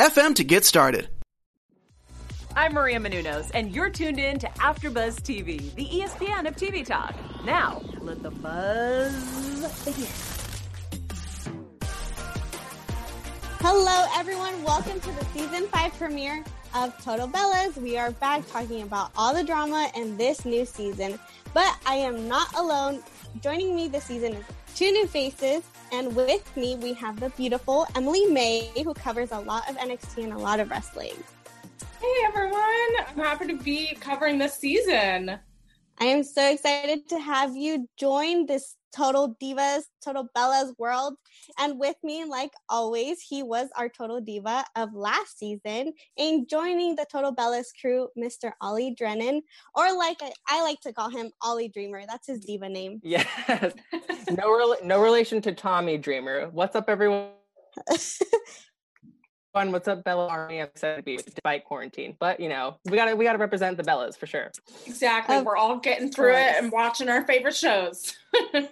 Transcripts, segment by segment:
FM to get started. I'm Maria Menounos, and you're tuned in to AfterBuzz TV, the ESPN of TV talk. Now, let the buzz begin. Hello, everyone. Welcome to the season five premiere of Total Bellas. We are back talking about all the drama in this new season, but I am not alone. Joining me this season is two new faces. And with me, we have the beautiful Emily May, who covers a lot of NXT and a lot of wrestling. Hey everyone, I'm happy to be covering this season. I am so excited to have you join this Total Divas, Total Bellas world. And with me, like always, he was our Total Diva of last season. And joining the Total Bellas crew, Mr. Ollie Drennan, or like I, like to call him Ollie Dreamer. That's his diva name. Yes. no, re- no relation to Tommy Dreamer. What's up, everyone? fun. What's up, Bella Army? I'm excited to be despite quarantine, but you know, we gotta we gotta represent the Bellas for sure. Exactly. We're all getting through it and watching our favorite shows. and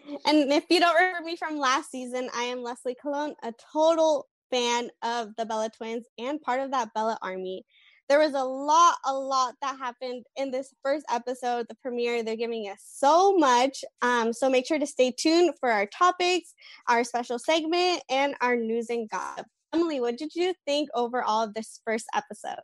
if you don't remember me from last season, I am Leslie Colon, a total fan of the Bella Twins and part of that Bella Army. There was a lot, a lot that happened in this first episode, the premiere. They're giving us so much. Um, so make sure to stay tuned for our topics, our special segment, and our news and gossip. Emily, what did you think overall of this first episode?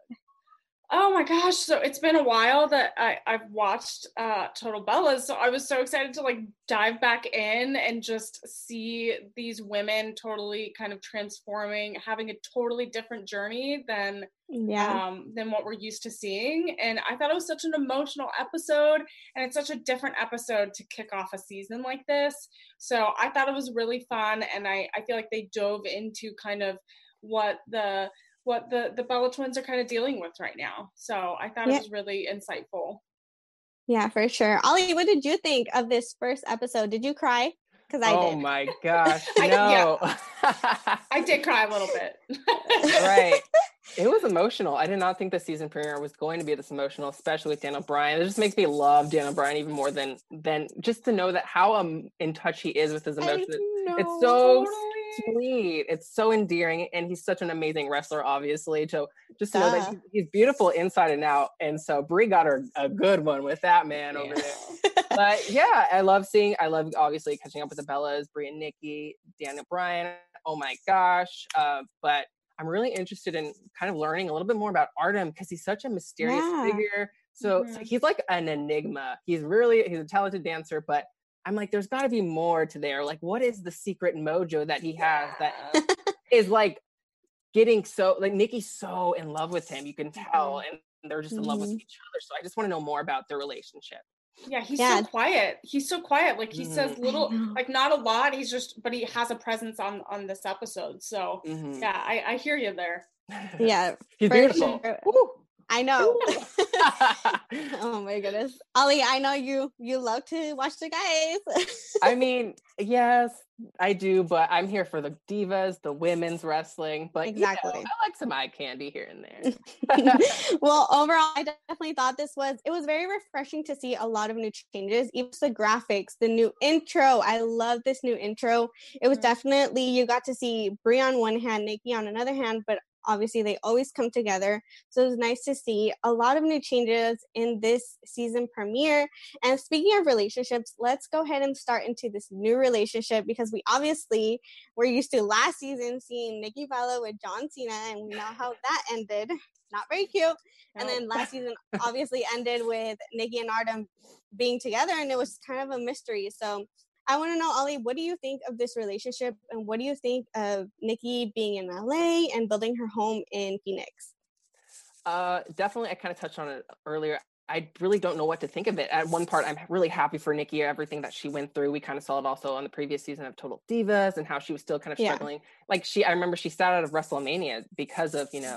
Oh my gosh! So it's been a while that I, I've watched uh, Total Bellas, so I was so excited to like dive back in and just see these women totally kind of transforming, having a totally different journey than yeah um, than what we're used to seeing. And I thought it was such an emotional episode, and it's such a different episode to kick off a season like this. So I thought it was really fun, and I I feel like they dove into kind of what the what the the Bella twins are kind of dealing with right now. So I thought yeah. it was really insightful. Yeah, for sure. Ollie, what did you think of this first episode? Did you cry? Because I oh did. Oh my gosh, no! I, I did cry a little bit. right. It was emotional. I did not think the season premiere was going to be this emotional, especially with Daniel Bryan. It just makes me love Daniel Bryan even more than than just to know that how um in touch he is with his emotions. It's so totally sweet. It's so endearing, and he's such an amazing wrestler. Obviously, so just to know that he's, he's, beautiful inside and out. And so Brie got her a good one with that man yeah. over there. but yeah, I love seeing. I love obviously catching up with the Bellas, Brie and Nikki, Daniel Bryan. Oh my gosh! Uh, but I'm really interested in kind of learning a little bit more about Artem because he's such a mysterious yeah. figure. So, mm-hmm. so, he's like an enigma. He's really he's a talented dancer, but I'm like, there's got to be more to there. Like, what is the secret mojo that he has that is like getting so like Nikki's so in love with him, you can tell, mm-hmm. and they're just in mm-hmm. love with mm-hmm. each other. So I just want to know more about their relationship. Yeah, he's yeah. so quiet. He's so quiet. Like he mm-hmm. says little, like not a lot. He's just, but he has a presence on on this episode. So mm-hmm. yeah, I, I hear you there. Yeah, he's beautiful. Sure. I know. oh my goodness, Ollie! I know you you love to watch the guys. I mean, yes, I do, but I'm here for the divas, the women's wrestling. But exactly, you know, I like some eye candy here and there. well, overall, I definitely thought this was it was very refreshing to see a lot of new changes, even the graphics, the new intro. I love this new intro. It was mm-hmm. definitely you got to see Brie on one hand, Nikki on another hand, but obviously they always come together. So it was nice to see a lot of new changes in this season premiere. And speaking of relationships let's go ahead and start into this new relationship because we obviously were used to last season seeing nikki bella with john cena and we know how that ended. Not very cute. And then last season obviously ended with nikki and artem being together and it was kind of a mystery. So I want to know, Ollie, what do you think of this relationship and what do you think of Nikki being in LA and building her home in Phoenix? Uh, definitely, I kind of touched on it earlier. I really don't know what to think of it. At one part, I'm really happy for Nikki, everything that she went through. We kind of saw it also on the previous season of Total Divas and how she was still kind of struggling. Yeah. Like she, I remember she sat out of WrestleMania because of, you know,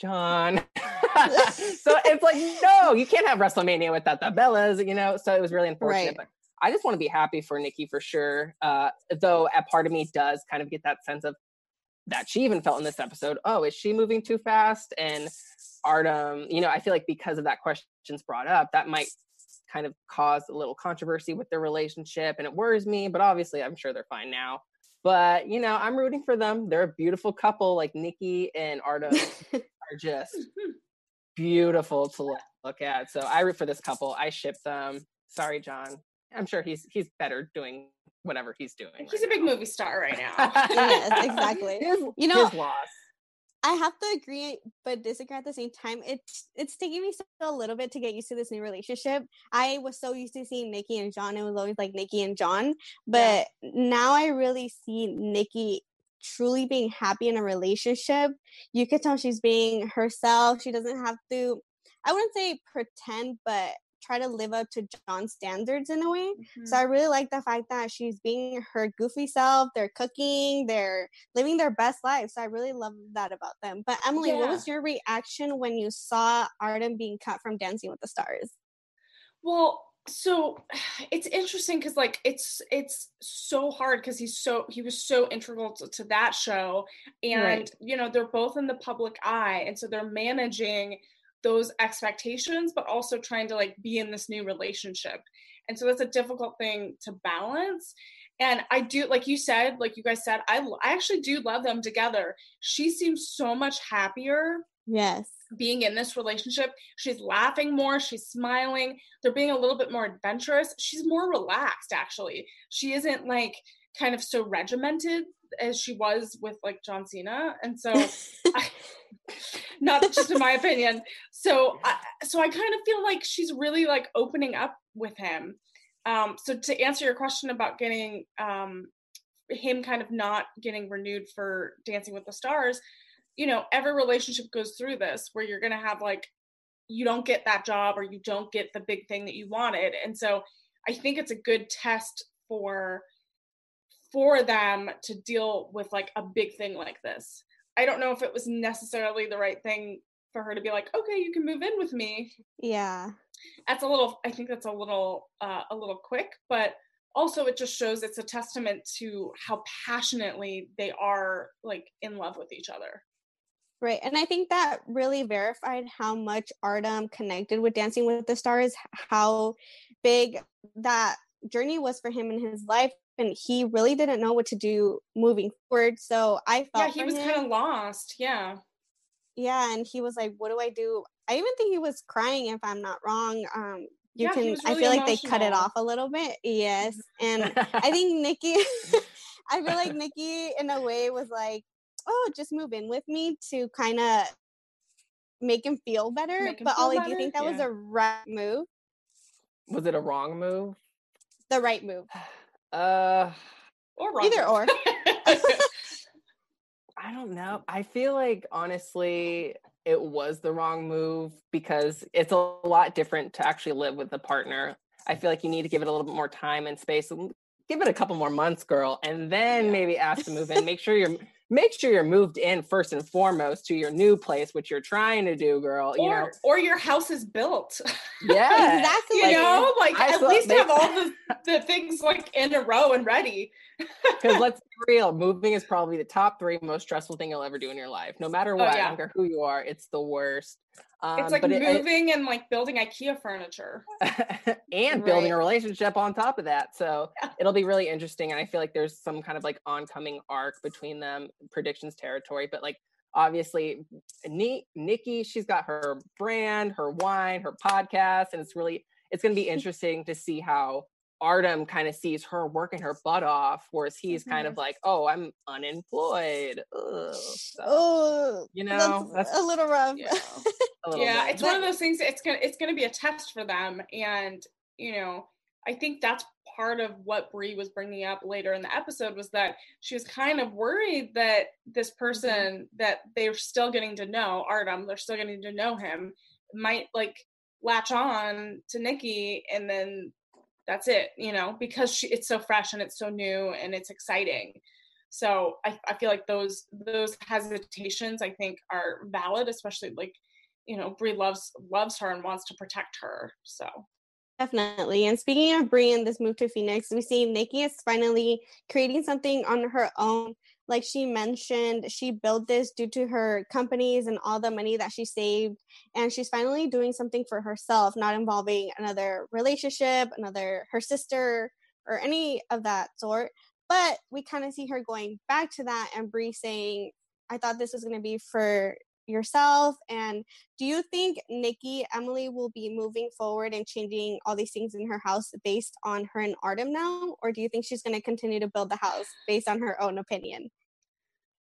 John. so it's like, no, you can't have WrestleMania without the Bellas, you know? So it was really unfortunate. Right. But I just want to be happy for Nikki for sure. Uh, though a part of me does kind of get that sense of that she even felt in this episode, oh, is she moving too fast? And Artem, you know, I feel like because of that questions brought up, that might kind of cause a little controversy with their relationship. And it worries me, but obviously I'm sure they're fine now. But you know, I'm rooting for them. They're a beautiful couple, like Nikki and Artem are just beautiful to look- look at. So I root for this couple. I ship them. Sorry, John. I'm sure he's he's better doing whatever he's doing. He's right a big now. movie star right now. Yes, exactly. His, You know- his loss. I have to agree but disagree at the same time. It's it's taking me still a little bit to get used to this new relationship. I was so used to seeing Nikki and John. It was always like Nikki and John. But now I really see Nikki truly being happy in a relationship. You could tell she's being herself. She doesn't have to I wouldn't say pretend, but try to live up to John's standards in a way. So mm-hmm. I really like the fact that she's being her goofy self. They're cooking, they're living their best life. So I really love that about them. But Emily, what was your reaction when you saw Artem being cut from Dancing with the Stars? Well, so it's interesting because like it's it's so hard because he's so he was so integral to, to that show and Right. you know they're both in the public eye and so they're managing those expectations but also trying to like be in this new relationship and so that's a difficult thing to balance and i do like you said like you guys said i, I actually do love them together she seems so much happier Yes. Being in this relationship. She's laughing more, she's smiling, they're being a little bit more adventurous. She's more relaxed, actually. She isn't like kind of so regimented as she was with like John Cena. And so, I, not just in my opinion. So, I, so I kind of feel like she's really like opening up with him. Um, so to answer your question about getting um, him kind of not getting renewed for Dancing with the Stars, you know, every relationship goes through this where you're going to have like, you don't get that job or you don't get the big thing that you wanted. And so I think it's a good test for for them to deal with like a big thing like this. I don't know if it was necessarily the right thing for her to be like, "Okay, you can move in with me." Yeah. That's a little I think that's a little uh a little quick, but also it just shows it's a testament to how passionately they are like in love with each other. Right. And I think that really verified how much Artem connected with Dancing with the Stars, how big that journey was for him in his life. And he really didn't know what to do moving forward. So I felt Yeah, he was him. kind of lost. Yeah. yeah and he was like what do i do i even think he was crying if i'm not wrong um you Yeah, can was i really feel like they cut it off a little bit yes and i think nikki i feel like nikki in a way was like oh just move in with me to kind of make him feel better him but feel ollie do you think that was a right move Was it a wrong move? the right move Uh Or wrong. either or I don't know. I feel like honestly, it was the wrong move because it's a lot different to actually live with a partner. I feel like you need to give it a little bit more time and space. Give it a couple more months, girl, and then Yeah. maybe ask to move in. Make sure you're make sure you're moved in first and foremost to your new place, which you're trying to do, girl. You know, or or your house is built. yeah, exactly you know, like I at least they- have all the, the things like in a row and ready. Because let's be real, moving is probably the top three most stressful thing you'll ever do in your life. No matter what, I Oh, yeah. don't care who you are, it's the worst. Um, it's like but it- moving and like building IKEA furniture. and building a relationship on top of that. So Yeah. it'll be really interesting. And I feel like there's some kind of like oncoming arc between them, predictions territory. But like obviously, Ni- Nikki, she's got her brand, her wine, her podcast, and it's really it's going to be interesting to see how Artem kind of sees her working her butt off, whereas he's mm-hmm. kind of like, "Oh, I'm unemployed." Ugh. So, oh, you know, that's, that's, a little rough. Yeah, little yeah it's one of those things. It's gonna it's gonna be a test for them, and you know, I think that's part of what Brie was bringing up later in the episode was that she was kind of worried that this mm-hmm. person mm-hmm. that they're still getting to know, Artem, they're still getting to know him, might like latch on to Nikki and then that's it, you know, because she, it's so fresh and it's so new and it's exciting. So I, I feel like those those hesitations I think are valid, especially like, you know, Brie loves loves her and wants to protect her. So Definitely. And speaking of Brie and this move to Phoenix, we see Nikki is finally creating something on her own. Like she mentioned, she built this due to her companies and all the money that she saved. And she's finally doing something for herself, not involving another relationship, another her sister, or any of that sort. But we kind of see her going back to that and Brie saying, I thought this was going to be for yourself? And do you think Nikki, Emily will be moving forward and changing all these things in her house based on her and Artem now? Or do you think she's going to continue to build the house based on her own opinion?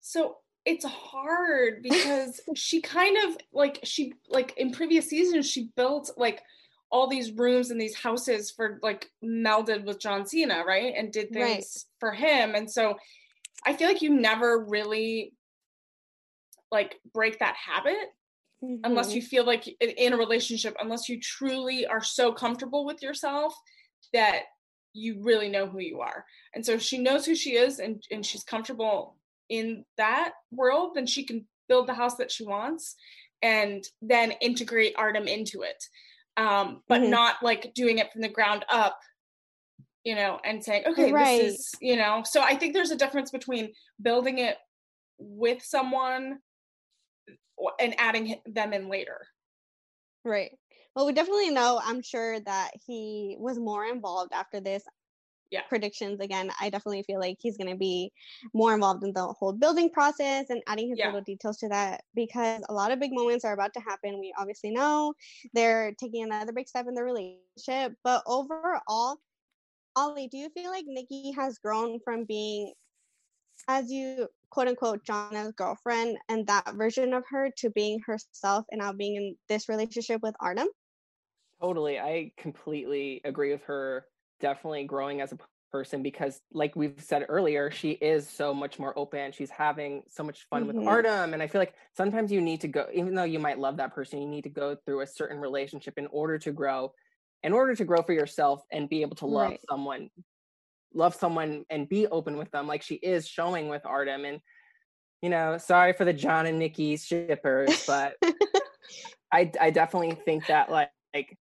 So it's hard because she kind of like she like in previous seasons she built like all these rooms and these houses for like melded with John Cena, right? And did things right. for him. And so I feel like you never really like break that habit mm-hmm. unless you feel like in a relationship unless you truly are so comfortable with yourself that you really know who you are and so she knows who she is and, and she's comfortable in that world then she can build the house that she wants and then integrate artem into it um, but mm-hmm. not like doing it from the ground up you know and saying okay right. this is you know so i think there's a difference between building it with someone and adding them in later. Right. Well, we definitely know, I'm sure that he was more involved after this. Yeah. Predictions again, I definitely feel like he's going to be more involved in the whole building process and adding his yeah. little details to that because a lot of big moments are about to happen. We obviously know they're taking another big step in their relationship, but overall, Ollie, do you feel like Nikki has grown from being as you quote unquote Jonna's girlfriend and that version of her to being herself and now being in this relationship with Artem? Totally. I completely agree with her. Definitely growing as a person because like we've said earlier, she is so much more open. She's having so much fun mm-hmm. with Artem. And I feel like sometimes you need to go, even though you might love that person, you need to go through a certain relationship in order to grow, in order to grow for yourself and be able to love right. someone love someone and be open with them like she is showing with Artem. And, you know, sorry for the John and Nikki shippers, but I, I definitely think that like, like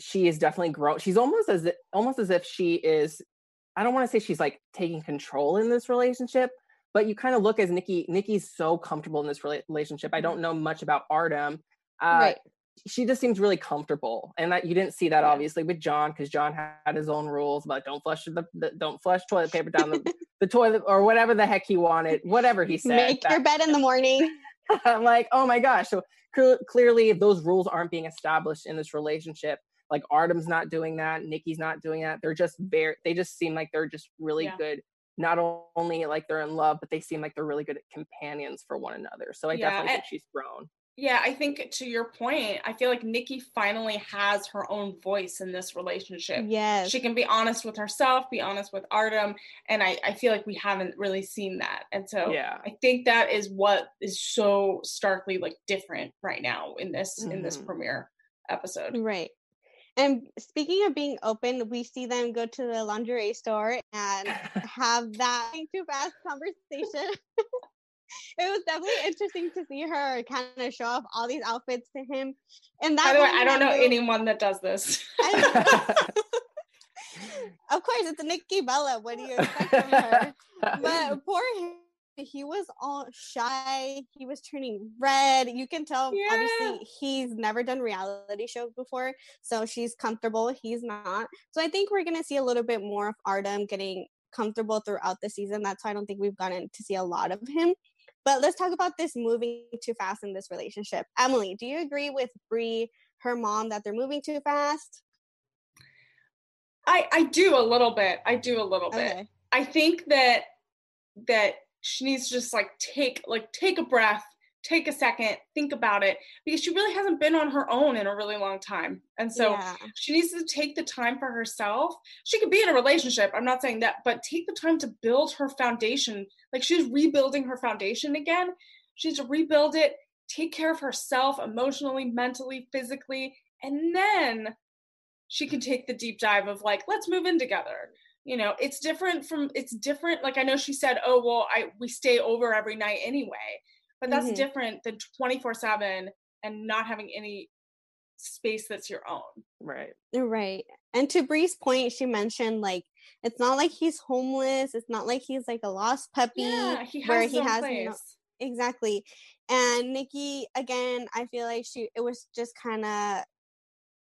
she is definitely grown. She's almost as almost as if she is. I don't want to say she's like taking control in this relationship, but you kind of look as Nikki. Nikki's so comfortable in this relationship. I don't mm-hmm. know much about Artem. Uh, right she just seems really comfortable and that you didn't see that yeah. obviously with john because john had his own rules about don't flush the, the don't flush toilet paper down the, the toilet or whatever the heck he wanted whatever he said make that, your bed in the morning i'm like oh my gosh so cl- clearly those rules aren't being established in this relationship like artem's not doing that nikki's not doing that they're just very they just seem like they're just really yeah. good not only like they're in love but they seem like they're really good companions for one another so i yeah, definitely think she's grown yeah, I think to your point, I feel like Nikki finally has her own voice in this relationship. Yes. She can be honest with herself, be honest with Artem. And I, I feel like we haven't really seen that. And so yeah. I think that is what is so starkly like different right now in this mm-hmm. in this mm-hmm. premiere episode. Right. And speaking of being open, we see them go to the lingerie store and have that too fast conversation. it was definitely interesting to see her kind of show off all these outfits to him. And that By the way, I don't know anyone that does this. of course, it's Nikki Bella. What do you expect from her? But poor him, he was all shy. He was turning red. You can tell, yeah. obviously, he's never done reality shows before. So she's comfortable. He's not. So I think we're going to see a little bit more of Artem getting comfortable throughout the season. That's why I don't think we've gotten to see a lot of him. But let's talk about this moving too fast in this relationship. Emily, do you agree with Brie, her mom, that they're moving too fast? I I do a little bit. I do a little bit. I think that that she needs to just like take like take a breath, take a second, think about it because she really hasn't been on her own in a really long time. And so Yeah. she needs to take the time for herself. She could be in a relationship, I'm not saying that, but take the time to build her foundation. Like she's rebuilding her foundation again. She needs to rebuild it, take care of herself emotionally, mentally, physically, and then she can take the deep dive of like, let's move in together. You know, it's different from it's different. Like I know she said, oh well, I we stay over every night anyway. But that's Mhm. different than 24-7 and not having any space that's your own. Right. Right. And to Brie's point, she mentioned like it's not like he's homeless. It's not like he's like a lost puppy Yeah, he has where he has place. no, exactly. And Nikki, again, I feel like she it was just kind of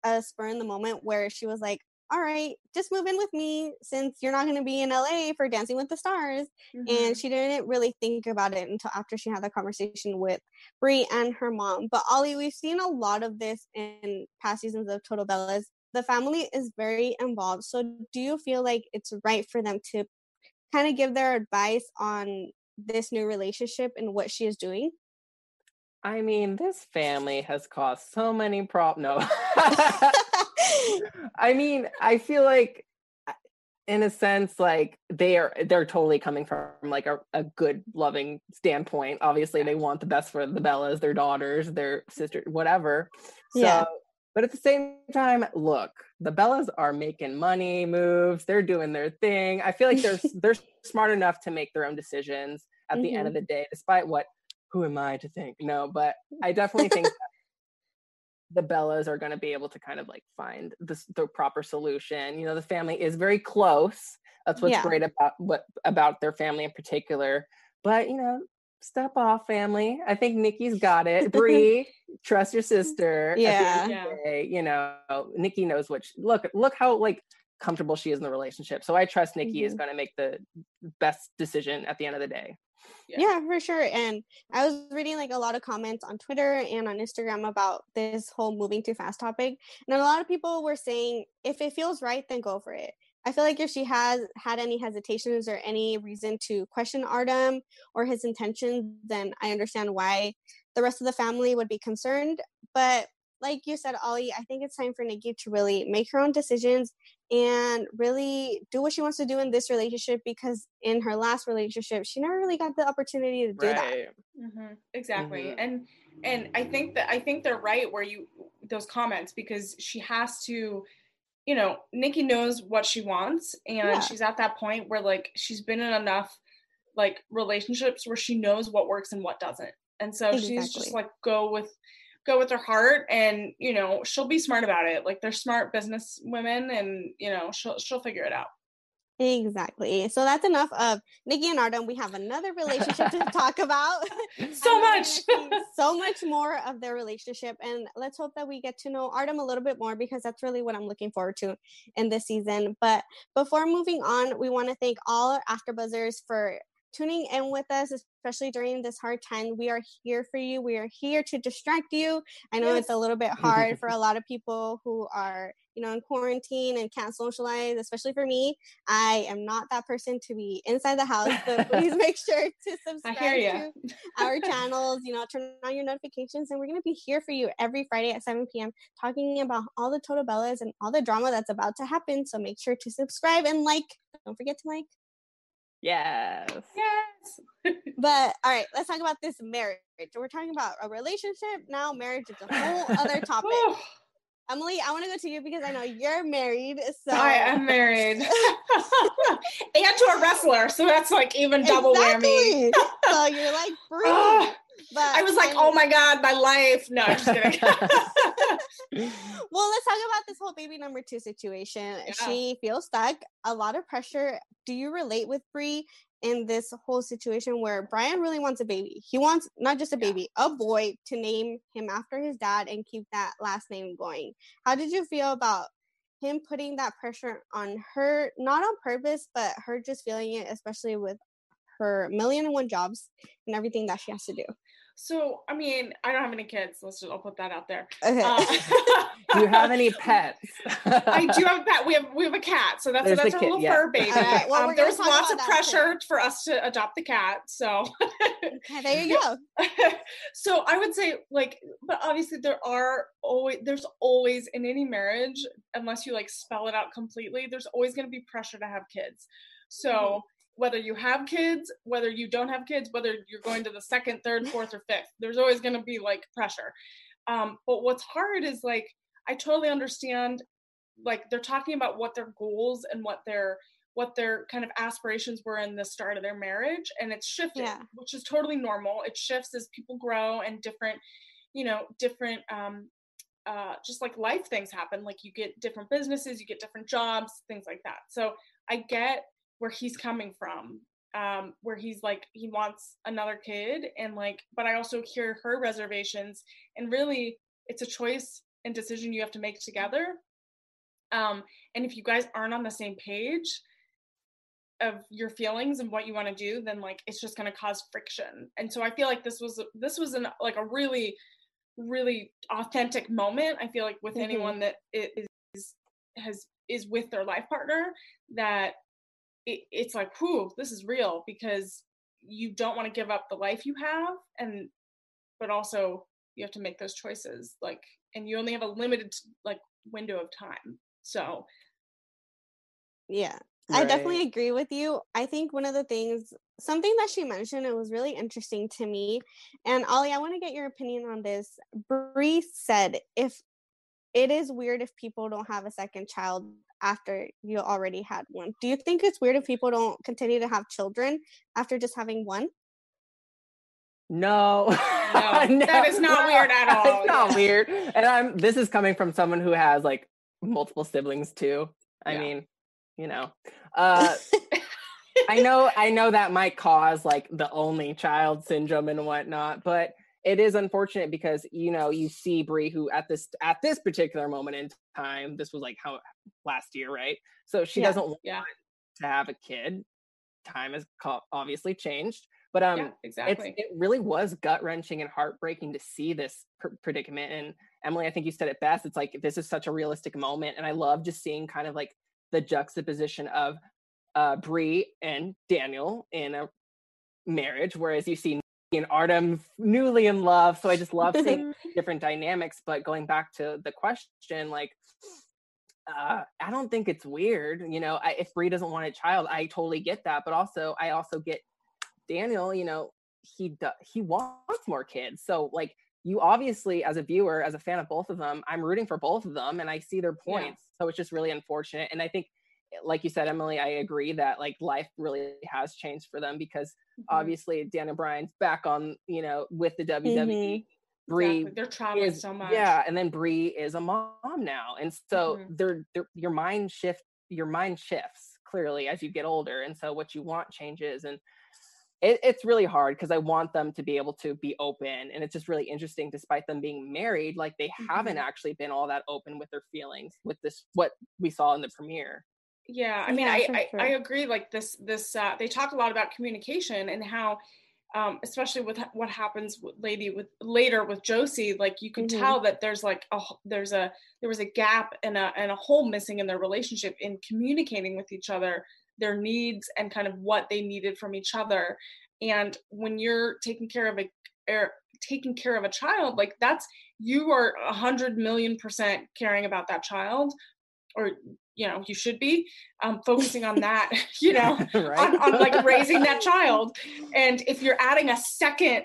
a spur in the moment where she was like, "All right, just move in with me since you're not going to be in LA for Dancing with the Stars." Mhm. and she didn't really think about it until after she had the conversation with Brie and her mom. But Ollie, we've seen a lot of this in past seasons of Total Bellas. The family is very involved. So do you feel like it's right for them to kind of give their advice on this new relationship and what she is doing? I mean, this family has caused so many problems. No. I mean, I feel like uh, in a sense like they are they're totally coming from like a, a good loving standpoint. Obviously they want the best for the bellas their daughters their sister whatever. So Yeah. but at the same time look the bellas are making money moves they're doing their thing. I feel like they're they're smart enough to make their own decisions at the end of the day despite what who am i to think? No but i definitely think the bellas are going to be able to kind of like find this, the proper solution. You know the family is very close. That's what's Yeah. great about what about their family in particular. But you know step off family. I think nikki's got it. Brie, trust your sister At the end Yeah. day, you know. Nikki knows what she, look look how like comfortable she is in the relationship. So i trust nikki is Mhm. going to make the best decision at the end of the day Yeah. Yeah, for sure. And I was reading like a lot of comments on Twitter and on Instagram about this whole moving too fast topic. And a lot of people were saying if it feels right, then go for it. I feel like if she has had any hesitations or any reason to question Artem or his intentions, then I understand why the rest of the family would be concerned. But like you said, Ollie, I think it's time for Nikki to really make her own decisions and really do what she wants to do in this relationship because in her last relationship, she never really got the opportunity to do that. hmm Exactly. Mhm. And and I think that I think they're right where you those comments because she has to, you know, Nikki knows what she wants and Yeah. she's at that point where like she's been in enough like relationships where she knows what works and what doesn't. And so she's just like go with go with her heart and you know she'll be smart about it like they're smart business women and you know she'll she'll figure it out Exactly. So that's enough of Nikki and Artem. We have another relationship to talk about. so much so much more of their relationship. And let's hope that we get to know Artem a little bit more because that's really what I'm looking forward to in this season. But before moving on, we want to thank all our AfterBuzzers for tuning in with us, especially during this hard time. We are here for you. We are here to distract you. I know it's a little bit hard for a lot of people who are, you know, in quarantine and can't socialize, especially for me. I am not that person to be inside the house. So please make sure to subscribe to our channels, you know, turn on your notifications, and we're going to be here for you every Friday at 7 p.m. talking about all the Total Bellas and all the drama that's about to happen. So make sure to subscribe and like. Don't forget to like. Yes yes But all right, let's talk about this marriage. We're talking about a relationship now. Marriage is a whole other topic. Emily, I want to go to you because I know you're married. So I am married. and to a wrestler, so that's like even double whammy. Exactly. so you're like ah. free. But I was like, oh my god, my life. No, I'm just kidding. Well, let's talk about this whole baby number two situation. Yeah. She feels stuck, a lot of pressure. Do you relate with Brie in this whole situation where Bryan really wants a baby? He wants not just a Yeah. baby, a boy to name him after his dad and keep that last name going. How did you feel about him putting that pressure on her, not on purpose, but her just feeling it, especially with her million and one jobs and everything that she has to do? So, I mean, I don't have any kids. Let's just, I'll put that out there. Okay. Uh, Do you have any pets? I do have a pet. We have we have a cat, so that's There's that's the our kid, little yeah. fur baby. Alright, well, um, we're there was lots of that pressure for us to adopt the cat. So, Okay, there you go. so I would say like, but obviously there are always there's always in any marriage, unless you like spell it out completely, there's always going to be pressure to have kids. So. Mm-hmm. Whether you have kids, whether you don't have kids, whether you're going to the second, third, fourth, or fifth, there's always going to be like pressure. Um, but what's hard is like I totally understand like they're talking about what their goals and what their what their kind of aspirations were in the start of their marriage and it's shifted Yeah. which is totally normal it shifts as people grow and different you know different um uh just like life things happen like you get different businesses you get different jobs things like that so i get where he's coming from um where he's like he wants another kid and like but i also hear her reservations and really it's a choice and decision you have to make together um and if you guys aren't on the same page of your feelings and what you want to do then like it's just going to cause friction and so i feel like this was this was an like a really really authentic moment i feel like with Mhm. anyone that i- has is with their life partner that it, it's like whew this is real because you don't want to give up the life you have and but also you have to make those choices like and you only have a limited like window of time so Yeah. I definitely agree with you. I think one of the things, something that she mentioned, it was really interesting to me. And Ollie, I want to get your opinion on this. Brie said if it is weird if people don't have a second child after you already had one. Do you think it's weird if people don't continue to have children after just having one? No. No, that is not weird at all, It's not weird. And I'm this is coming from someone who has like multiple siblings too. I Yeah. mean, you know. Uh I know I know that might cause like the only child syndrome and whatnot, but it is unfortunate because you know you see Brie who at this at this particular moment in time, this was like how last year, right? So she Yeah. doesn't want yeah to have a kid. Time has obviously changed, but um, yeah it's exactly it really was gut wrenching and heartbreaking to see this pr- predicament. And Emily, I think you said it best. It's like this is such a realistic moment, and I love just seeing kind of like the juxtaposition of uh, Brie and Daniel in a marriage, whereas you see and Artem newly in love. So I just love seeing different dynamics. But going back to the question, like. Uh, I don't think it's weird, you know. I, if Brie doesn't want a child, I totally get that. But also, I also get Daniel, you know, he do, he wants more kids. So like you obviously as a viewer, as a fan of both of them, I'm rooting for both of them and I see their Yeah. points. So it's just really unfortunate. And I think like you said, Emily, I agree that like life really has changed for them because Mhm. obviously Daniel Bryan's back on, you know, with the WWE. Brie Exactly. they're traumatized is so much yeah, and then Brie is a mom now, and so Mhm. they're, they're your mind shift your mind shifts clearly as you get older, and so what you want changes, and it, it's really hard because I want them to be able to be open, and it's just really interesting, despite them being married, like they haven't Mhm. actually been all that open with their feelings with this what we saw in the premiere. Yeah i mean Yeah, I, for I i agree like this this uh they talk a lot about communication and how um especially with what happens with lady with later with josie like you can Mhm. tell that there's like a there's a there was a gap and a and a hole missing in their relationship in communicating with each other their needs and kind of what they needed from each other and when you're taking care of a er, taking care of a child like that's you are a hundred million percent caring about that child or you know you should be um, focusing on that you know right? on, on like raising that child and if you're adding a second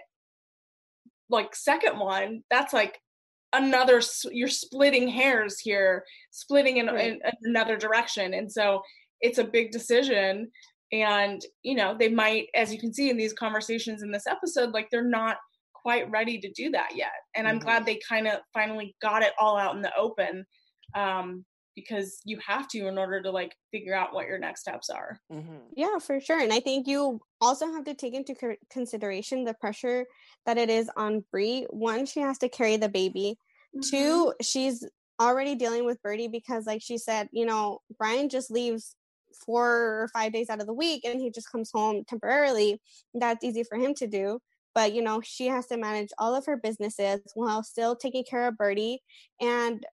like second one that's like another you're splitting hairs here splitting in, Right. in another direction and so it's a big decision and you know they might as you can see in these conversations in this episode like they're not quite ready to do that yet and i'm Mhm. glad they kind of finally got it all out in the open um because you have to in order to like figure out what your next steps are Mhm. Yeah, for sure. And I think you also have to take into consideration the pressure that it is on Brie. One, she has to carry the baby. Mm-hmm. Two, she's already dealing with Birdie because, like she said, you know, Bryan just leaves four or five days out of the week and he just comes home temporarily. That's easy for him to do. but you know she has to manage all of her businesses while still taking care of birdie and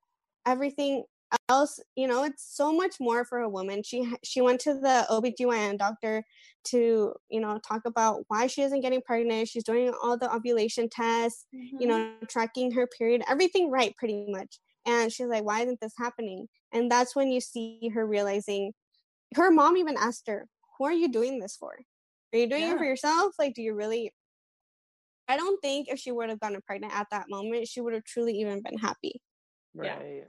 everything else you know it's so much more for a woman. She she went to the OBGYN doctor to you know talk about why she isn't getting pregnant. She's doing all the ovulation tests mm-hmm. you know tracking her period everything right pretty much. And she's like why isn't this happening? And that's when you see her realizing her mom even asked her who are you doing this for? Are you doing yeah. it for yourself? Like do you really i don't think if she would have gotten pregnant at that moment she would have truly even been happy. Right. yeah.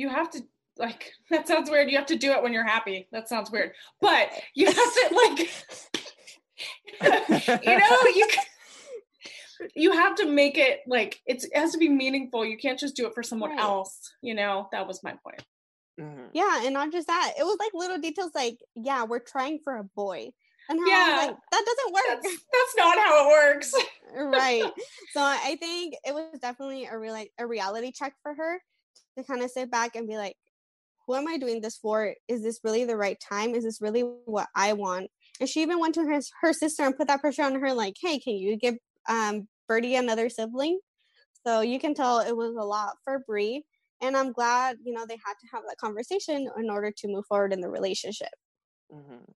You have to like that sounds weird. You have to do it when you're happy. That sounds weird. But you have to like you know you you have to make it like it has to be meaningful. You can't just do it for someone right. else you know? That was my point. Mm-hmm. yeah and not just that it was like little details like yeah we're trying for a boy. And yeah. like, that doesn't work. That's, that's, not how it works. Right. So i think it was definitely a real a reality check for her to kind of sit back and be like who am i doing this for? Is this really the right time? Is this really what i want? And she even went to her, her sister and put that pressure on her like hey can you give um, birdie another sibling? So you can tell it was a lot for brie and i'm glad you know they had to have that conversation in order to move forward in the relationship. Mm-hmm.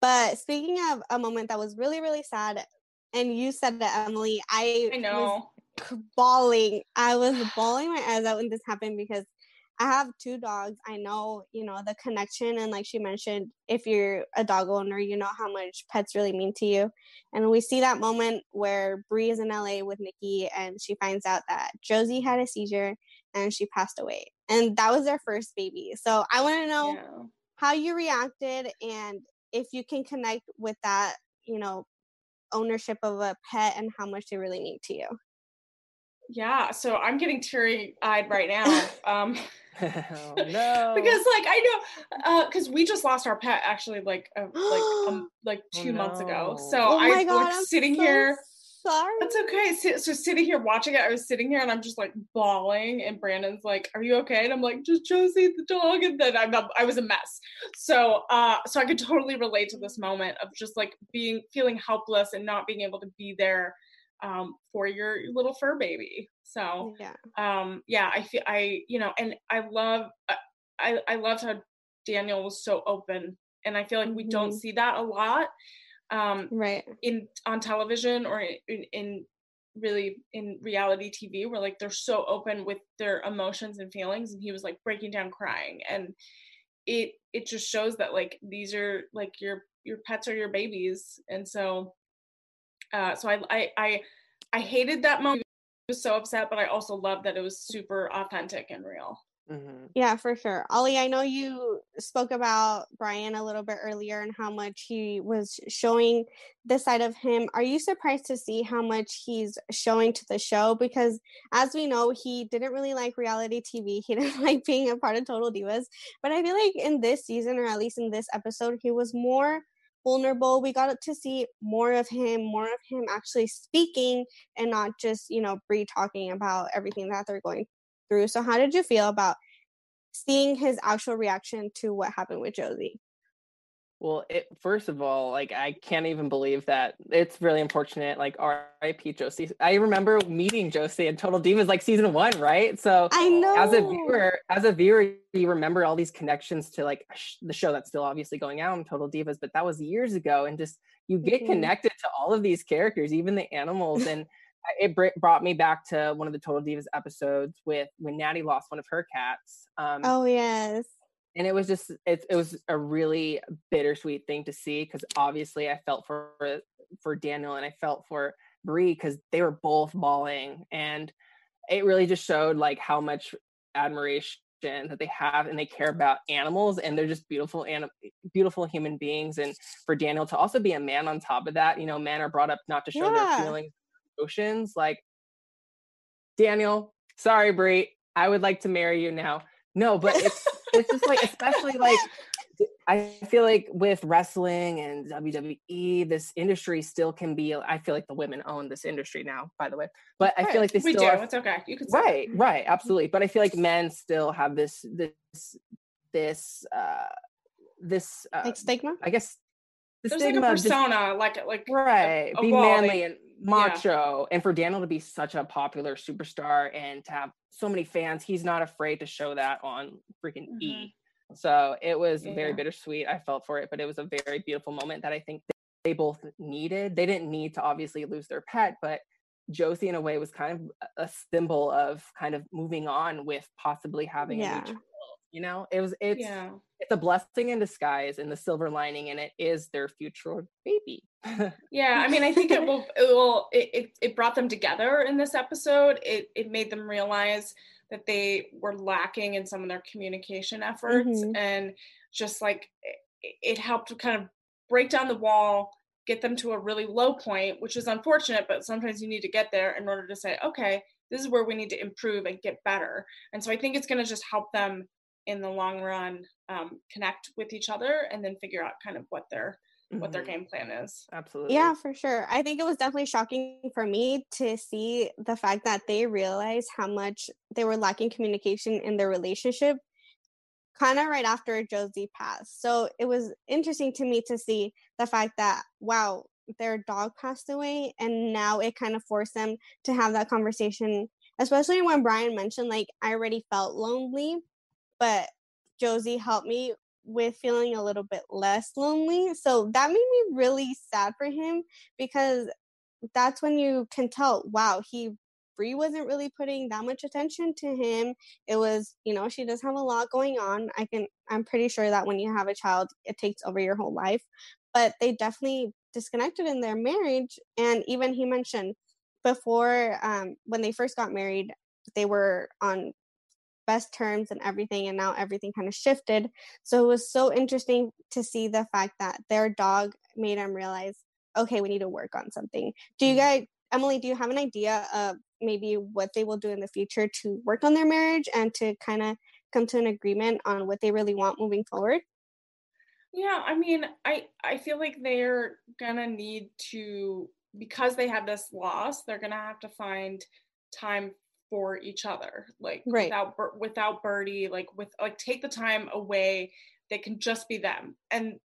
But speaking of a moment that was really, really sad, and you said that, Emily, I, I know. Bawling. I was bawling my eyes out when this happened because I have two dogs. I know, you know, the connection. And like she mentioned, if you're a dog owner, you know how much pets really mean to you. And we see that moment where Brie is in LA with Nikki and she finds out that Josie had a seizure and she passed away. And that was their first baby. So I want to know yeah. how you reacted and if you can connect with that, you know, ownership of a pet and how much they really mean to you. Yeah, so I'm getting teary eyed right now. Um, oh, no, because like I know, because uh, we just lost our pet actually, like uh, like um, like oh, two oh, no. months ago. So oh I God, like I'm sitting so here sorry. That's okay. So, sitting here watching it, I was sitting here and I'm just like bawling, and Brandon's like, "Are you okay?" And I'm like, "Just Josie the dog," and then I'm I was a mess. So, uh, so I could totally relate to this moment of just like being feeling helpless and not being able to be there um, for your little fur baby. So, yeah, um, yeah, I feel I you know, and I love uh, I I loved how Daniel was so open, and I feel like we mm-hmm. don't see that a lot um, right in on television or in, in really in reality TV where like they're so open with their emotions and feelings and he was like breaking down crying and it it just shows that like these are like your your pets are your babies and so uh so I I I, I hated that moment I was so upset but I also loved that it was super authentic and real Mm-hmm. Yeah, for sure. Ollie, I know you spoke about Bryan a little bit earlier and how much he was showing this side of him. Are you surprised to see how much he's showing to the show? Because as we know, he didn't really like reality TV. He didn't like being a part of Total Divas. But I feel like in this season, or at least in this episode, he was more vulnerable. We got to see more of him, more of him actually speaking and not just, you know, Brie talking about everything that they're going through. So, how did you feel about seeing his actual reaction to what happened with Josie? Well, it, first of all, like I can't even believe that it's really unfortunate. Like R.I.P. Josie. I remember meeting Josie in Total Divas like season one, right? So I know as a viewer, as a viewer, you remember all these connections to like the show that's still obviously going out in Total Divas, but that was years ago, and just you get mm-hmm. connected to all of these characters, even the animals, and it brought me back to one of the Total Divas episodes with when Natty lost one of her cats. Um, oh yes, and it was just it, it was a really bittersweet thing to see because obviously I felt for uh, for Daniel and I felt for Brie because they were both bawling, and it really just showed like how much admiration that they have and they care about animals and they're just beautiful anim- beautiful human beings and for Daniel to also be a man on top of that you know men are brought up not to show yeah. their feelings emotions like daniel sorry brie i would like to marry you now no but it's it's just like especially like i feel like with wrestling and wwe this industry still can be i feel like the women own this industry now by the way but right. i feel like they we still do. are, it's okay. You can right right. Absolutely. But i feel like men still have this this this uh this uh, like stigma? I guess the There's like a persona, just, like like right, be manly and macho and for daniel to be such a popular superstar and to have so many fans he's not afraid to show that on freaking Mhm. e. So it was very bittersweet i felt for it but it was a very beautiful moment that i think they both needed. They didn't need to obviously lose their pet but josie in a way was kind of a- symbol of kind of moving on with possibly having a new you know it was it's yeah. it's a blessing in disguise and the silver lining and it is their future baby Yeah, I mean, I think it will. It will. It, it, brought them together in this episode. It it made them realize that they were lacking in some of their communication efforts, Mhm. and just like it, it helped to kind of break down the wall, get them to a really low point, which is unfortunate. But sometimes you need to get there in order to say, okay, this is where we need to improve and get better. And so I think it's going to just help them in the long run um, connect with each other and then figure out kind of what their what their Mhm. game plan is. absolutely Yeah, for sure. I think it was definitely shocking for me to see the fact that they realized how much they were lacking communication in their relationship kind of right after Josie passed. So it was interesting to me to see the fact that, wow, their dog passed away. And now it kind of forced them to have that conversation, especially when Bryan mentioned, like, I already felt lonely, but Josie helped me with feeling a little bit less lonely. So that made me really sad for him because that's when you can tell, wow, he Brie wasn't really putting that much attention to him. It was, you know, she does have a lot going on. I can I'm pretty sure that when you have a child, it takes over your whole life. But they definitely disconnected in their marriage. And even he mentioned before um when they first got married, they were on best terms and everything and now everything kind of shifted. So it was so interesting to see the fact that their dog made them realize okay we need to work on something. Do you mm-hmm. guys emily do you have an idea of maybe what they will do in the future to work on their marriage and to kind of come to an agreement on what they really want moving forward? Yeah, I mean, I I feel like they're gonna need to because they had this loss, they're gonna have to find time for each other, like Right. without without Birdie, like with like take the time away. They can just be them, and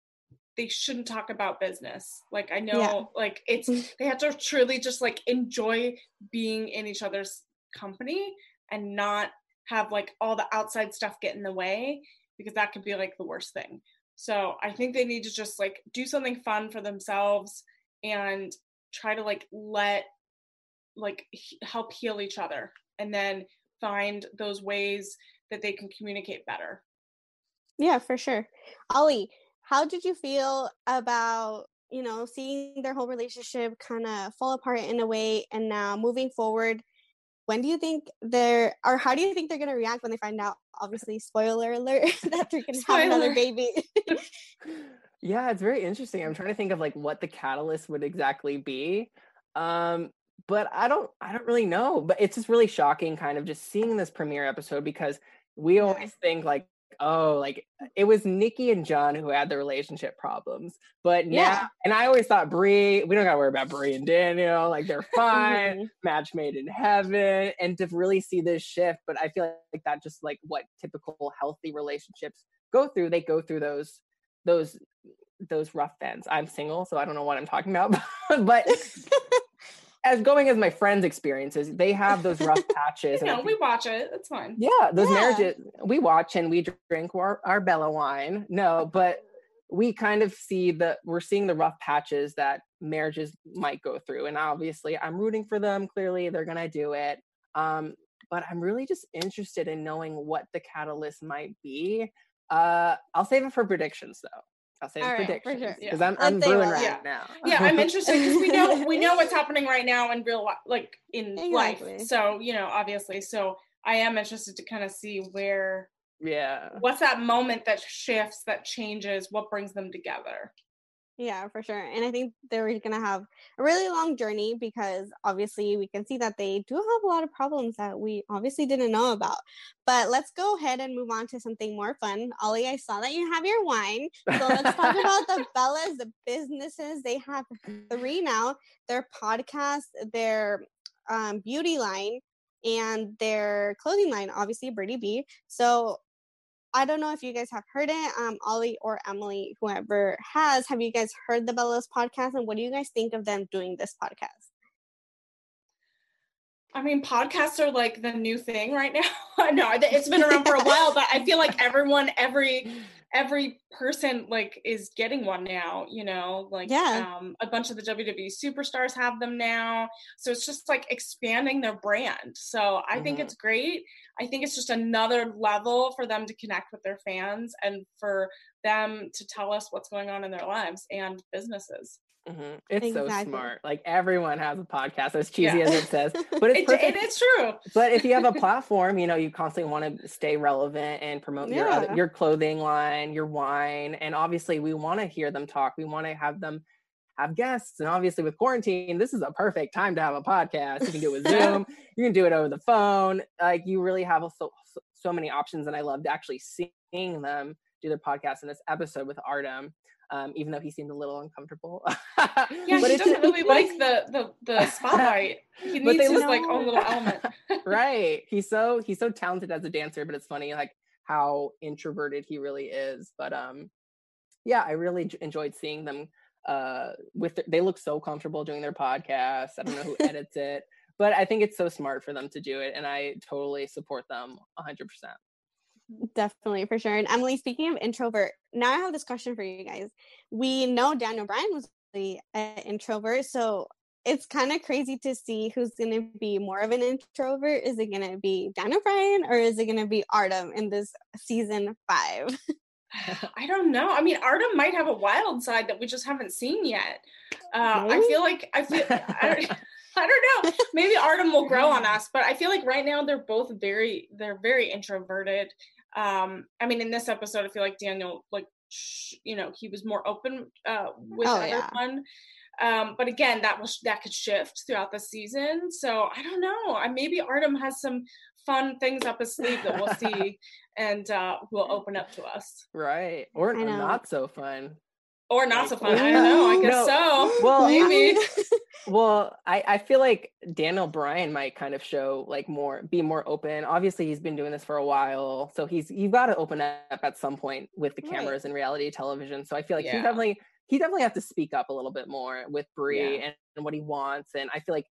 they shouldn't talk about business. Like I know, Yeah. like it's mm-hmm. they have to truly just like enjoy being in each other's company and not have like all the outside stuff get in the way because that could be like the worst thing. So I think they need to just like do something fun for themselves and try to like let like he- help heal each other and then find those ways that they can communicate better. Yeah, for sure. Ollie, how did you feel about, you know, seeing their whole relationship kind of fall apart in a way and now moving forward? When do you think they're, or how do you think they're going to react when they find out, obviously, spoiler alert, that they're going to have another baby? yeah it's very interesting i'm trying to think of like what the catalyst would exactly be um but i don't i don't really know but it's just really shocking kind of just seeing this premiere episode because we always think like oh like it was nikki and john who had the relationship problems but now Yeah. and i always thought brie we don't gotta worry about brie and daniel like they're fine Mhm. match made in heaven and to really see this shift but i feel like that just like what typical healthy relationships go through they go through those those those rough ends i'm single so i don't know what i'm talking about but as going as my friends experiences they have those rough patches You and know, we watch it. It's fine. yeah those Yeah. marriages we watch and we drink our, our bella wine no but we kind of see the we're seeing the rough patches that marriages might go through and obviously i'm rooting for them clearly they're gonna do it um but i'm really just interested in knowing what the catalyst might be uh i'll save it for predictions though i'll save All it right, for predictions sure. because Yeah. i'm, I'm brewing right Yeah. now Yeah, I'm interested because we know we know what's happening right now in real life, like in Exactly. life. So you know, obviously, so I am interested to kind of see where yeah what's that moment that shifts, that changes, what brings them together. Yeah, for sure. And I think they're going to have a really long journey because obviously we can see that they do have a lot of problems that we obviously didn't know about. But let's go ahead and move on to something more fun. Ollie, I saw that you have your wine. So let's talk about the Bellas, the businesses. They have three now their podcast, their um, beauty line, and their clothing line, obviously, Birdie B. So I don't know if you guys have heard it, um, Ollie or Emily, whoever has. Have you guys heard the Bellas podcast, and what do you guys think of them doing this podcast? I mean, podcasts are like the new thing right now. no, it's been around for a while, but I feel like everyone, every every person like is getting one now you know like Yeah. um, a bunch of the wwe superstars have them now so it's just like expanding their brand so i think Mhm. it's great i think it's just another level for them to connect with their fans and for them to tell us what's going on in their lives and businesses Mhm. It's so smart. Like everyone has a podcast, as cheesy Yeah. as it says, but it's it, perfect. it is true but if you have a platform, you know, you constantly want to stay relevant and promote your other, your clothing line, your wine, and obviously we want to hear them talk. We want to have them have guests, and obviously with quarantine, this is a perfect time to have a podcast. You can do it with Zoom, you can do it over the phone. Like you really have so so, so many options, and I loved actually seeing them do their podcast in this episode with Artem. Um, even though he seemed a little uncomfortable. yeah But he doesn't really like the the the spotlight. He needs his like own little element. Right. He's so he's so talented as a dancer but it's funny like how introverted he really is. But um yeah i really j- enjoyed seeing them uh with their, they look so comfortable doing their podcast. I don't know who edits it but i think it's so smart for them to do it and i totally support them 100% Definitely, for sure. And Emily, speaking of introvert, now I have this question for you guys. We know Daniel Bryan was really an introvert, so it's kind of crazy to see who's going to be more of an introvert. Is it going to be Daniel Bryan or is it going to be Artem in this season five? I don't know. I mean, Artem might have a wild side that we just haven't seen yet. Uh, I feel like I feel I don't, I don't know. Maybe Artem will grow on us, but I feel like right now they're both very they're very introverted. Um, I mean, in this episode, I feel like Daniel like sh- you know he was more open uh, with Oh, the yeah. other one. Um, but again, that was that could shift throughout the season. So I don't know. I maybe Artem has some fun things up his sleeve that we'll see and uh, will open up to us. right or I not so fun Or not so fun. I don't know. I guess No. so. Well, maybe. Well, I, I feel like Daniel Bryan might kind of show like more be more open. Obviously, he's been doing this for a while, so he's you've got to open up at some point with the Right. cameras and reality television. So I feel like Yeah. he definitely he definitely has to speak up a little bit more with Brie Yeah. and, and what he wants. And I feel like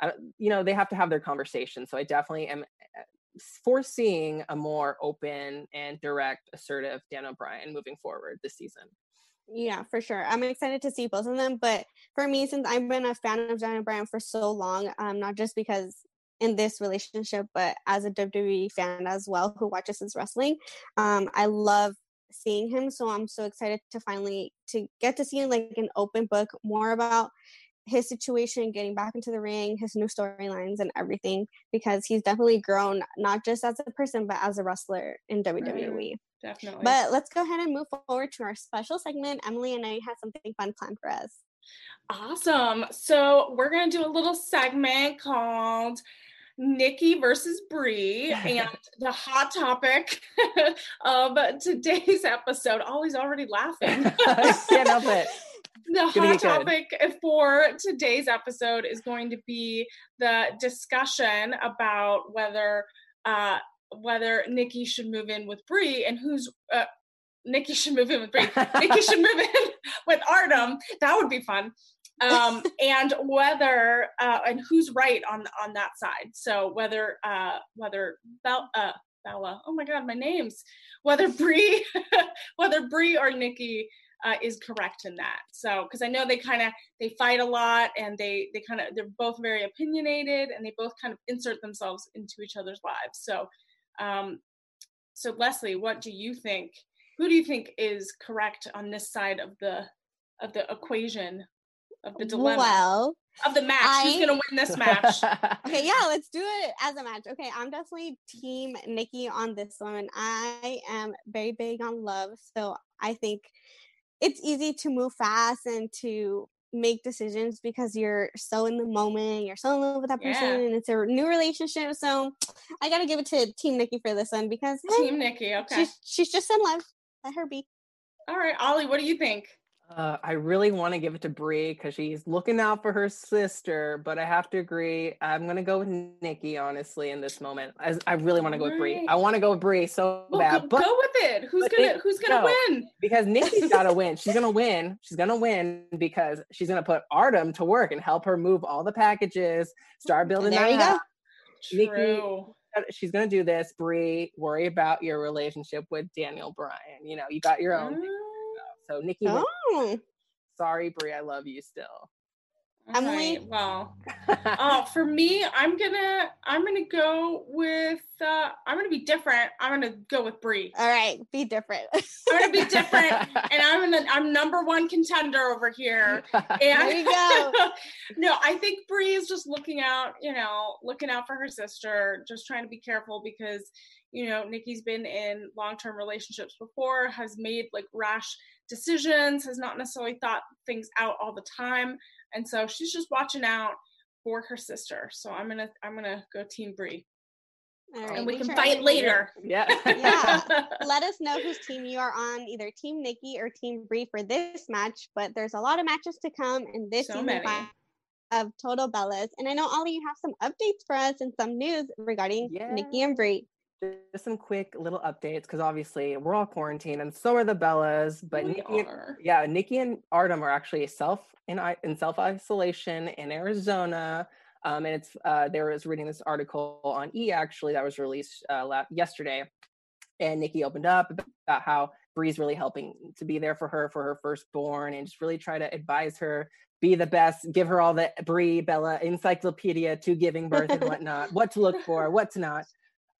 I, you know they have to have their conversation. So I definitely am uh, foreseeing a more open and direct, assertive Daniel Bryan moving forward this season. Yeah, for sure. I'm excited to see both of them. But for me, since I've been a fan of Daniel Bryan for so long, um, not just because in this relationship, but as a WWE fan as well who watches his wrestling, um, I love seeing him. So I'm so excited to finally to get to see like an open book more about his situation, getting back into the ring, his new storylines and everything, because he's definitely grown not just as a person but as a wrestler in WWE. Definitely. But let's go ahead and move forward to our special segment. Emily and I have something fun planned for us. awesome. So we're gonna do a little segment called Nikki versus Brie, and the hot topic of today's episode. Always already laughing. Can't help it. The hot get good. topic for today's episode is going to be the discussion about whether uh, whether Nikki should move in with Brie and who's uh, Nikki should move in with Brie. Nikki should move in with Artem. That would be fun. Um, and whether uh, and who's right on on that side. So whether uh, whether Bel- uh, Bella, oh my God, my names. Whether Brie, whether Brie or Nikki uh, is correct in that. So because I know they kind of they fight a lot and they they kind of they're both very opinionated and they both kind of insert themselves into each other's lives. So um, so Leslie, what do you think? Who do you think is correct on this side of the of the equation of the dilemma Well, of the match? Who's gonna win this match? okay, yeah, let's do it as a match. Okay, I'm definitely team Nikki on this one. I am very big on love, so I think it's easy to move fast and to make decisions because you're so in the moment, you're so in love with that person, Yeah. and it's a new relationship. So I gotta give it to Team Nikki for this one because Team Nikki. Okay. she's she's just in love. Let her be. All right, Ollie, what do you think? Uh, I really want to give it to Brie because she's looking out for her sister, but I have to agree. I'm gonna go with Nikki, honestly, in this moment. As I really want to go with Brie. I want to go with Brie so Well, bad, go, but go with it. Who's gonna Who's gonna no. win? because Nikki's got to win. She's gonna win. She's gonna win because she's gonna put Artem to work and help her move all the packages, start building There you go. Nikki, True. she's gonna do this. Brie, worry about your relationship with Daniel Bryan. You know, you got your own. Thing. So Nikki, wins. Oh, sorry, Brie, I love you still. Emily? Alright, Well, uh, for me, I'm gonna I'm gonna go with uh, I'm gonna be different. I'm gonna go with Brie. all right. Be different. I'm gonna be different, and I'm gonna I'm number one contender over here. And There you go. no, I think Brie is just looking out, you know, looking out for her sister, just trying to be careful because, you know, Nikki's been in long-term relationships before, has made like rash decisions, has not necessarily thought things out all the time. And so she's just watching out for her sister. So I'm gonna I'm gonna go team Brie. All right, And we can sure fight later. yeah. Yeah. Let us know whose team you are on, either Team Nikki or Team Brie for this match. But there's a lot of matches to come in this So season many. five of Total Bellas. And I know Ollie, you have some updates for us and some news regarding Nikki and Brie. Just some quick little updates because obviously we're all quarantined and so are the Bellas. But We Nikki, are. yeah, Nikki and Artem are actually self in in self isolation in Arizona. Um, and it's uh, there was reading this article on E actually that was released uh, la- yesterday, and Nikki opened up about how Brie's really helping to be there for her for her firstborn and just really try to advise her be the best, give her all the Bree Bella encyclopedia to giving birth and whatnot, what to look for, what to not.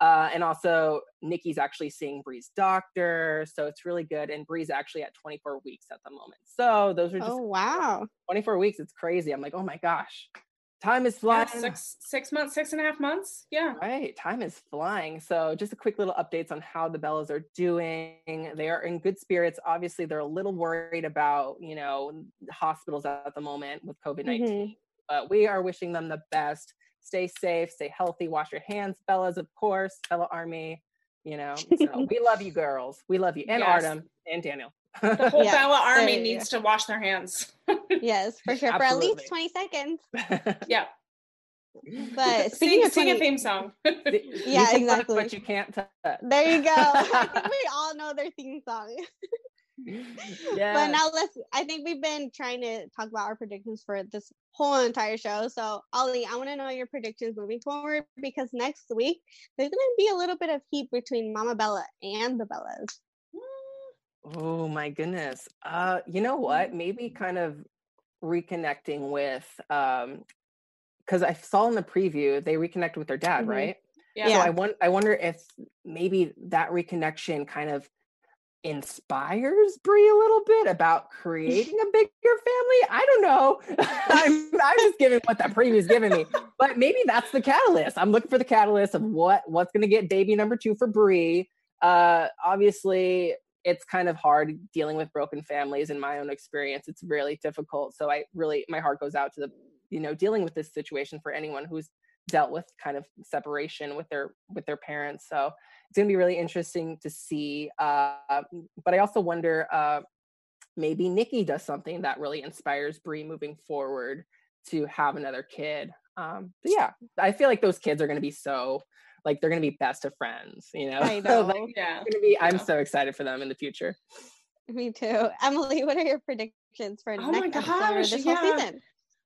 Uh, and also, Nikki's actually seeing Brie's doctor, so it's really good. And Brie's actually at 24 weeks at the moment. So those are just Oh, wow. 24 weeks. It's crazy. I'm like, oh my gosh, time is Yeah, flying. six six months, six and a half months. Yeah. Right, time is flying. So, just a quick little updates on how the Bellas are doing. They are in good spirits. Obviously, they're a little worried about, you know, hospitals at the moment with COVID 19, Mhm. but we are wishing them the best. Stay safe, stay healthy, wash your hands, Bellas, of course, Bella Army. You know, so we love you, girls. We love you, and Yes. Artem and Daniel. The whole Yeah, Bella army there you needs to wash their hands. Yes, for sure. For at least 20 seconds. yeah. But Sing, speaking of sing a theme song. Yeah, can look, exactly. But you can't touch. There you go. I think we all know their theme song. Yeah. But now let's I think we've been trying to talk about our predictions for this whole entire show. So Ollie, I want to know your predictions moving forward because next week there's gonna be a little bit of heat between Mama Bella and the Bellas. Oh my goodness. Uh, you know what? Maybe kind of reconnecting with um because I saw in the preview they reconnected with their dad, Mhm. right? Yeah. So I want I wonder if maybe that reconnection kind of inspires Brie a little bit about creating a bigger family. I don't know. I'm I'm just giving what that preview's giving me. But maybe that's the catalyst. I'm looking for the catalyst of what what's gonna get baby number two for Brie. Uh obviously it's kind of hard dealing with broken families in my own experience. It's really difficult. So I really my heart goes out to the you know dealing with this situation for anyone who's dealt with kind of separation with their with their parents so it's going to be really interesting to see uh but i also wonder uh maybe nikki does something that really inspires brie moving forward to have another kid um but yeah i feel like those kids are going to be so like they're going to be best of friends you know I So, know. like, yeah. it's gonna be i'm Yeah. so excited for them in the future Me too. Emily, what are your predictions for Oh my next episode or gosh, this whole season?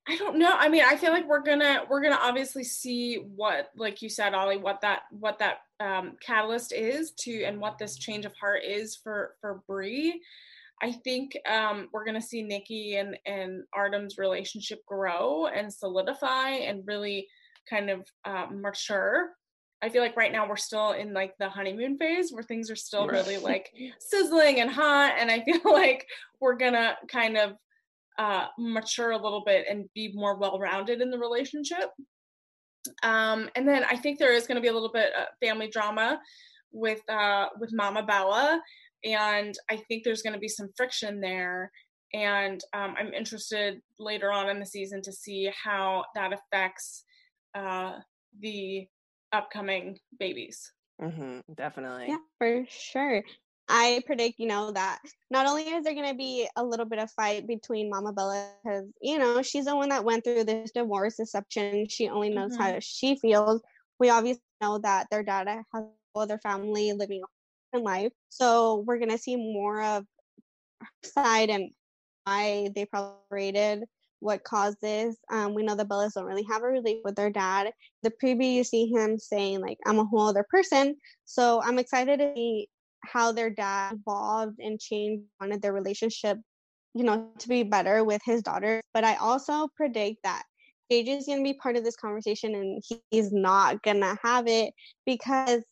I don't know. I mean, I feel like we're gonna we're gonna obviously see what, like you said, Ollie, what that what that um, catalyst is to, and what this change of heart is for for Brie. I think um, we're gonna see Nikki and and Artem's relationship grow and solidify and really kind of uh, mature. I feel like right now we're still in like the honeymoon phase where things are still really like sizzling and hot, and I feel like we're gonna kind of uh, mature a little bit and be more well-rounded in the relationship. Um, and then I think there is going to be a little bit of family drama with uh, with Mama Bella, and I think there's going to be some friction there. And um, I'm interested later on in the season to see how that affects uh, the upcoming babies. hmm definitely Yeah, for sure. I predict, you know, that not only is there going to be a little bit of fight between Mama Bella, because, you know, she's the one that went through this divorce deception. She only knows how she feels. We obviously know that their dad has other family living in life. So we're going to see more of her side and why they probably rated. what caused this. Um, we know the Bellas don't really have a relationship with their dad. The preview, you see him saying like, "I'm a whole other person." So I'm excited to see how their dad evolved and changed, wanted their relationship, you know, to be better with his daughter. But I also predict that Gage is going to be part of this conversation and he's not going to have it because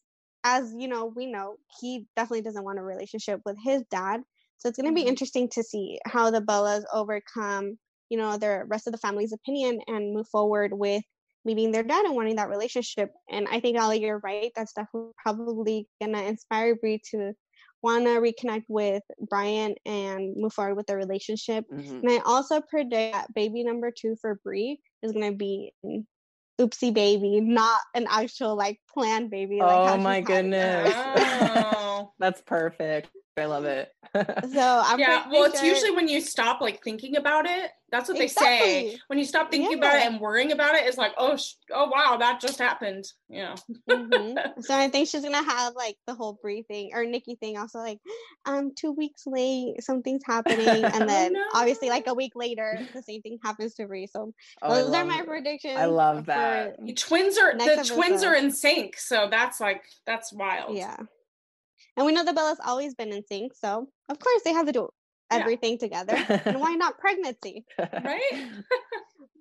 as you know, we know he definitely doesn't want a relationship with his dad. So it's going to be Mhm. interesting to see how the Bellas overcome, you know, the rest of the family's opinion and move forward with meeting their dad and wanting that relationship. And I think Ollie, you're right. That's definitely probably gonna inspire Brie to want to reconnect with Bryan and move forward with their relationship. Mhm. And I also predict that baby number two for Brie is gonna be oopsie baby, not an actual like planned baby. Like Oh my goodness. That's perfect. I love it. So I'm yeah, pretty well, it's usually when you stop like thinking about it. That's what they say. When you stop thinking about it and worrying about it, it's like, oh, sh- oh wow, that just happened. Yeah. know. Mhm. So I think she's gonna have like the whole Brie thing or Nikki thing. Also like, I'm two weeks late. Something's happening, and then obviously like a week later, the same thing happens to Brie. So Oh, those are my it. predictions. I love that. Twins are Next the twins are in sync, so that's like that's wild. Yeah, and we know the Bella's always been in sync, so of course they have to do Yeah. everything together. and why not pregnancy? Right?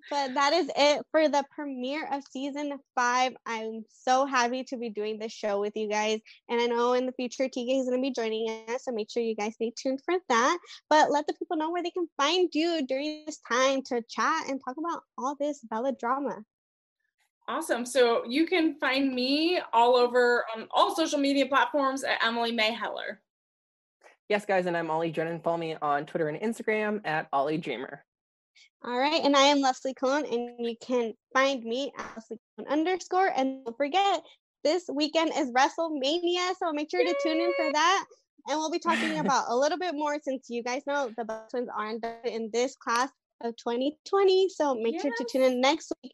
But that is it for the premiere of season five. I'm so happy to be doing this show with you guys. And I know in the future, TK is going to be joining us. So make sure you guys stay tuned for that. But let the people know where they can find you during this time to chat and talk about all this Bella drama. Awesome. So you can find me all over on all social media platforms at Emily May Heller. yes, guys, and I'm Ollie Drennan. Follow me on Twitter and Instagram at Ollie Dreamer. All right. And I am Leslie Cologne, and you can find me at Leslie Cologne underscore. And don't forget, this weekend is WrestleMania. So make sure to tune in for that. And we'll be talking about a little bit more since you guys know the Bell Twins aren't in this class of 2020. So make sure to tune in next week